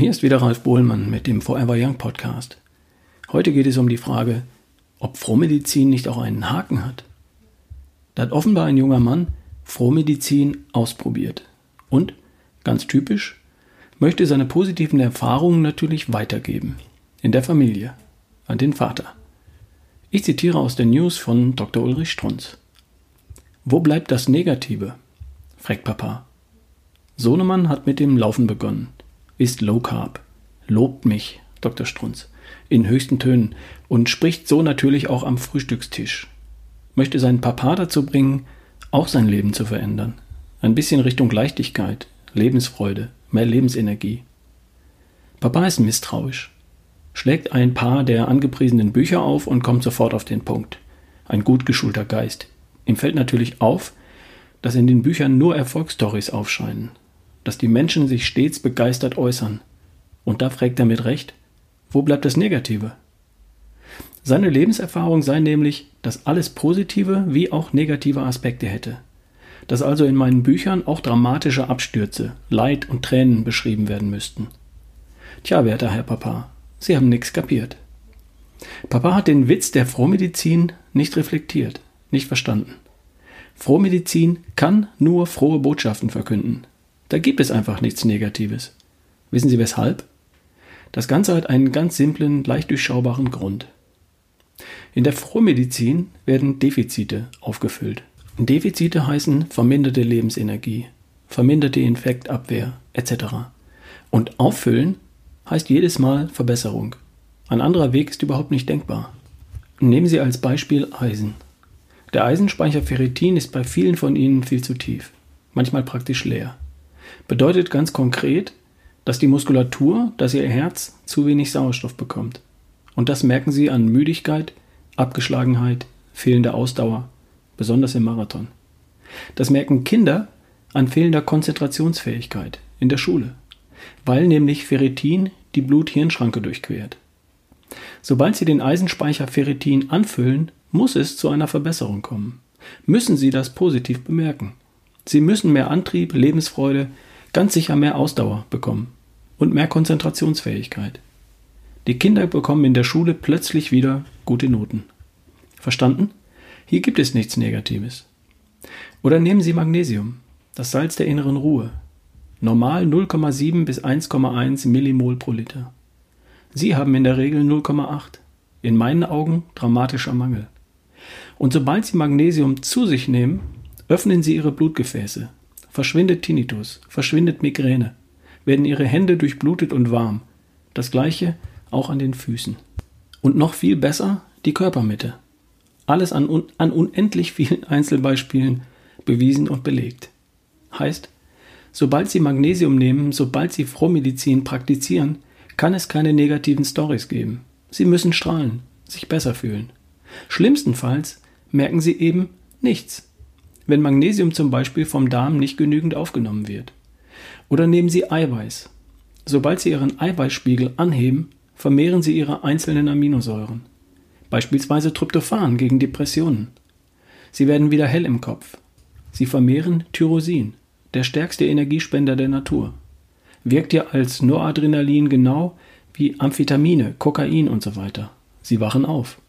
Hier ist wieder Ralf Bohlmann mit dem Forever Young Podcast. Heute geht es um die Frage, ob Frohmedizin nicht auch einen Haken hat. Da hat offenbar ein junger Mann Frohmedizin ausprobiert und, ganz typisch, möchte seine positiven Erfahrungen natürlich weitergeben. In der Familie, an den Vater. Ich zitiere aus der News von Dr. Ulrich Strunz. Wo bleibt das Negative? fragt Papa. Sohnemann hat mit dem Laufen begonnen ist Low Carb. Lobt mich, Dr. Strunz, in höchsten Tönen und spricht so natürlich auch am Frühstückstisch. Möchte seinen Papa dazu bringen, auch sein Leben zu verändern. Ein bisschen Richtung Leichtigkeit, Lebensfreude, mehr Lebensenergie. Papa ist misstrauisch, schlägt ein paar der angepriesenen Bücher auf und kommt sofort auf den Punkt. Ein gut geschulter Geist. Ihm fällt natürlich auf, dass in den Büchern nur Erfolgsstories aufscheinen dass die Menschen sich stets begeistert äußern. Und da fragt er mit Recht, wo bleibt das Negative? Seine Lebenserfahrung sei nämlich, dass alles positive wie auch negative Aspekte hätte. Dass also in meinen Büchern auch dramatische Abstürze, Leid und Tränen beschrieben werden müssten. Tja, werter Herr Papa, Sie haben nichts kapiert. Papa hat den Witz der Frohmedizin nicht reflektiert, nicht verstanden. Frohmedizin kann nur frohe Botschaften verkünden. Da gibt es einfach nichts Negatives. Wissen Sie weshalb? Das Ganze hat einen ganz simplen, leicht durchschaubaren Grund. In der Frohmedizin werden Defizite aufgefüllt. Defizite heißen verminderte Lebensenergie, verminderte Infektabwehr etc. Und auffüllen heißt jedes Mal Verbesserung. Ein anderer Weg ist überhaupt nicht denkbar. Nehmen Sie als Beispiel Eisen. Der Eisenspeicher Ferritin ist bei vielen von Ihnen viel zu tief, manchmal praktisch leer bedeutet ganz konkret, dass die Muskulatur, dass ihr Herz zu wenig Sauerstoff bekommt. Und das merken sie an Müdigkeit, Abgeschlagenheit, fehlender Ausdauer, besonders im Marathon. Das merken Kinder an fehlender Konzentrationsfähigkeit in der Schule, weil nämlich Ferritin die Blut-Hirn-Schranke durchquert. Sobald Sie den Eisenspeicher Ferritin anfüllen, muss es zu einer Verbesserung kommen. Müssen Sie das positiv bemerken. Sie müssen mehr Antrieb, Lebensfreude, ganz sicher mehr Ausdauer bekommen und mehr Konzentrationsfähigkeit. Die Kinder bekommen in der Schule plötzlich wieder gute Noten. Verstanden? Hier gibt es nichts Negatives. Oder nehmen Sie Magnesium, das Salz der inneren Ruhe. Normal 0,7 bis 1,1 Millimol pro Liter. Sie haben in der Regel 0,8. In meinen Augen dramatischer Mangel. Und sobald Sie Magnesium zu sich nehmen, öffnen Sie Ihre Blutgefäße, verschwindet Tinnitus, verschwindet Migräne, werden ihre Hände durchblutet und warm. Das gleiche auch an den Füßen. Und noch viel besser die Körpermitte. Alles an, un an unendlich vielen Einzelbeispielen bewiesen und belegt. Heißt, sobald Sie Magnesium nehmen, sobald Sie Frohmedizin praktizieren, kann es keine negativen Stories geben. Sie müssen strahlen, sich besser fühlen. Schlimmstenfalls merken Sie eben nichts wenn Magnesium zum Beispiel vom Darm nicht genügend aufgenommen wird. Oder nehmen Sie Eiweiß. Sobald Sie Ihren Eiweißspiegel anheben, vermehren Sie Ihre einzelnen Aminosäuren. Beispielsweise Tryptophan gegen Depressionen. Sie werden wieder hell im Kopf. Sie vermehren Tyrosin, der stärkste Energiespender der Natur. Wirkt ja als Noradrenalin genau wie Amphetamine, Kokain und so weiter. Sie wachen auf.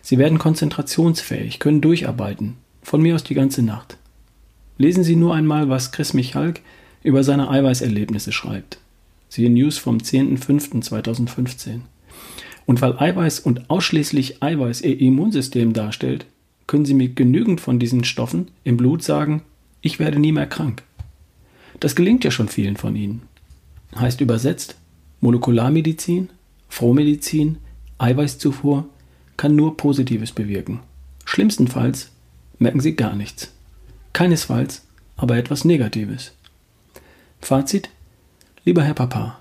Sie werden konzentrationsfähig, können durcharbeiten, von mir aus die ganze Nacht. Lesen Sie nur einmal, was Chris Michalk über seine Eiweißerlebnisse schreibt. Siehe News vom 10.05.2015. Und weil Eiweiß und ausschließlich Eiweiß Ihr Immunsystem darstellt, können Sie mit genügend von diesen Stoffen im Blut sagen, ich werde nie mehr krank. Das gelingt ja schon vielen von Ihnen. Heißt übersetzt, Molekularmedizin, Frohmedizin, Eiweißzufuhr kann nur Positives bewirken. Schlimmstenfalls merken Sie gar nichts. Keinesfalls aber etwas Negatives. Fazit? Lieber Herr Papa,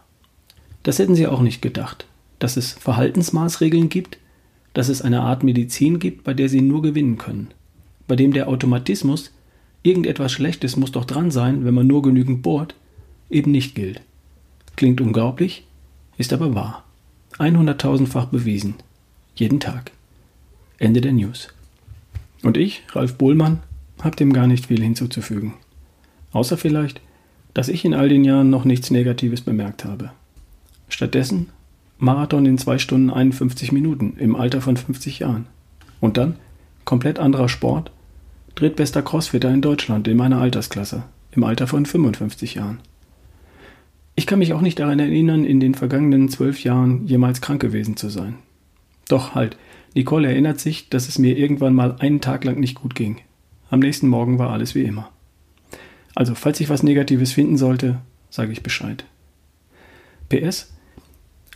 das hätten Sie auch nicht gedacht, dass es Verhaltensmaßregeln gibt, dass es eine Art Medizin gibt, bei der Sie nur gewinnen können, bei dem der Automatismus, irgendetwas Schlechtes muss doch dran sein, wenn man nur genügend bohrt, eben nicht gilt. Klingt unglaublich, ist aber wahr. 100.000-fach bewiesen. Jeden Tag. Ende der News. Und ich, Ralf Bohlmann, habe dem gar nicht viel hinzuzufügen. Außer vielleicht, dass ich in all den Jahren noch nichts Negatives bemerkt habe. Stattdessen Marathon in 2 Stunden 51 Minuten im Alter von 50 Jahren. Und dann komplett anderer Sport, drittbester Crossfitter in Deutschland in meiner Altersklasse im Alter von 55 Jahren. Ich kann mich auch nicht daran erinnern, in den vergangenen zwölf Jahren jemals krank gewesen zu sein. Doch halt, Nicole erinnert sich, dass es mir irgendwann mal einen Tag lang nicht gut ging. Am nächsten Morgen war alles wie immer. Also, falls ich was Negatives finden sollte, sage ich Bescheid. PS.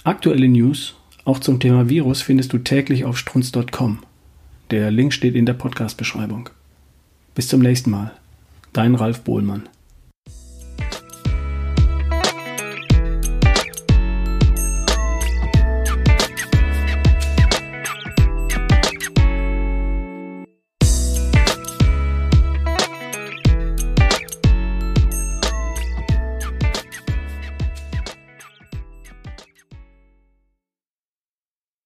Aktuelle News, auch zum Thema Virus, findest du täglich auf strunz.com. Der Link steht in der Podcast-Beschreibung. Bis zum nächsten Mal. Dein Ralf Bohlmann.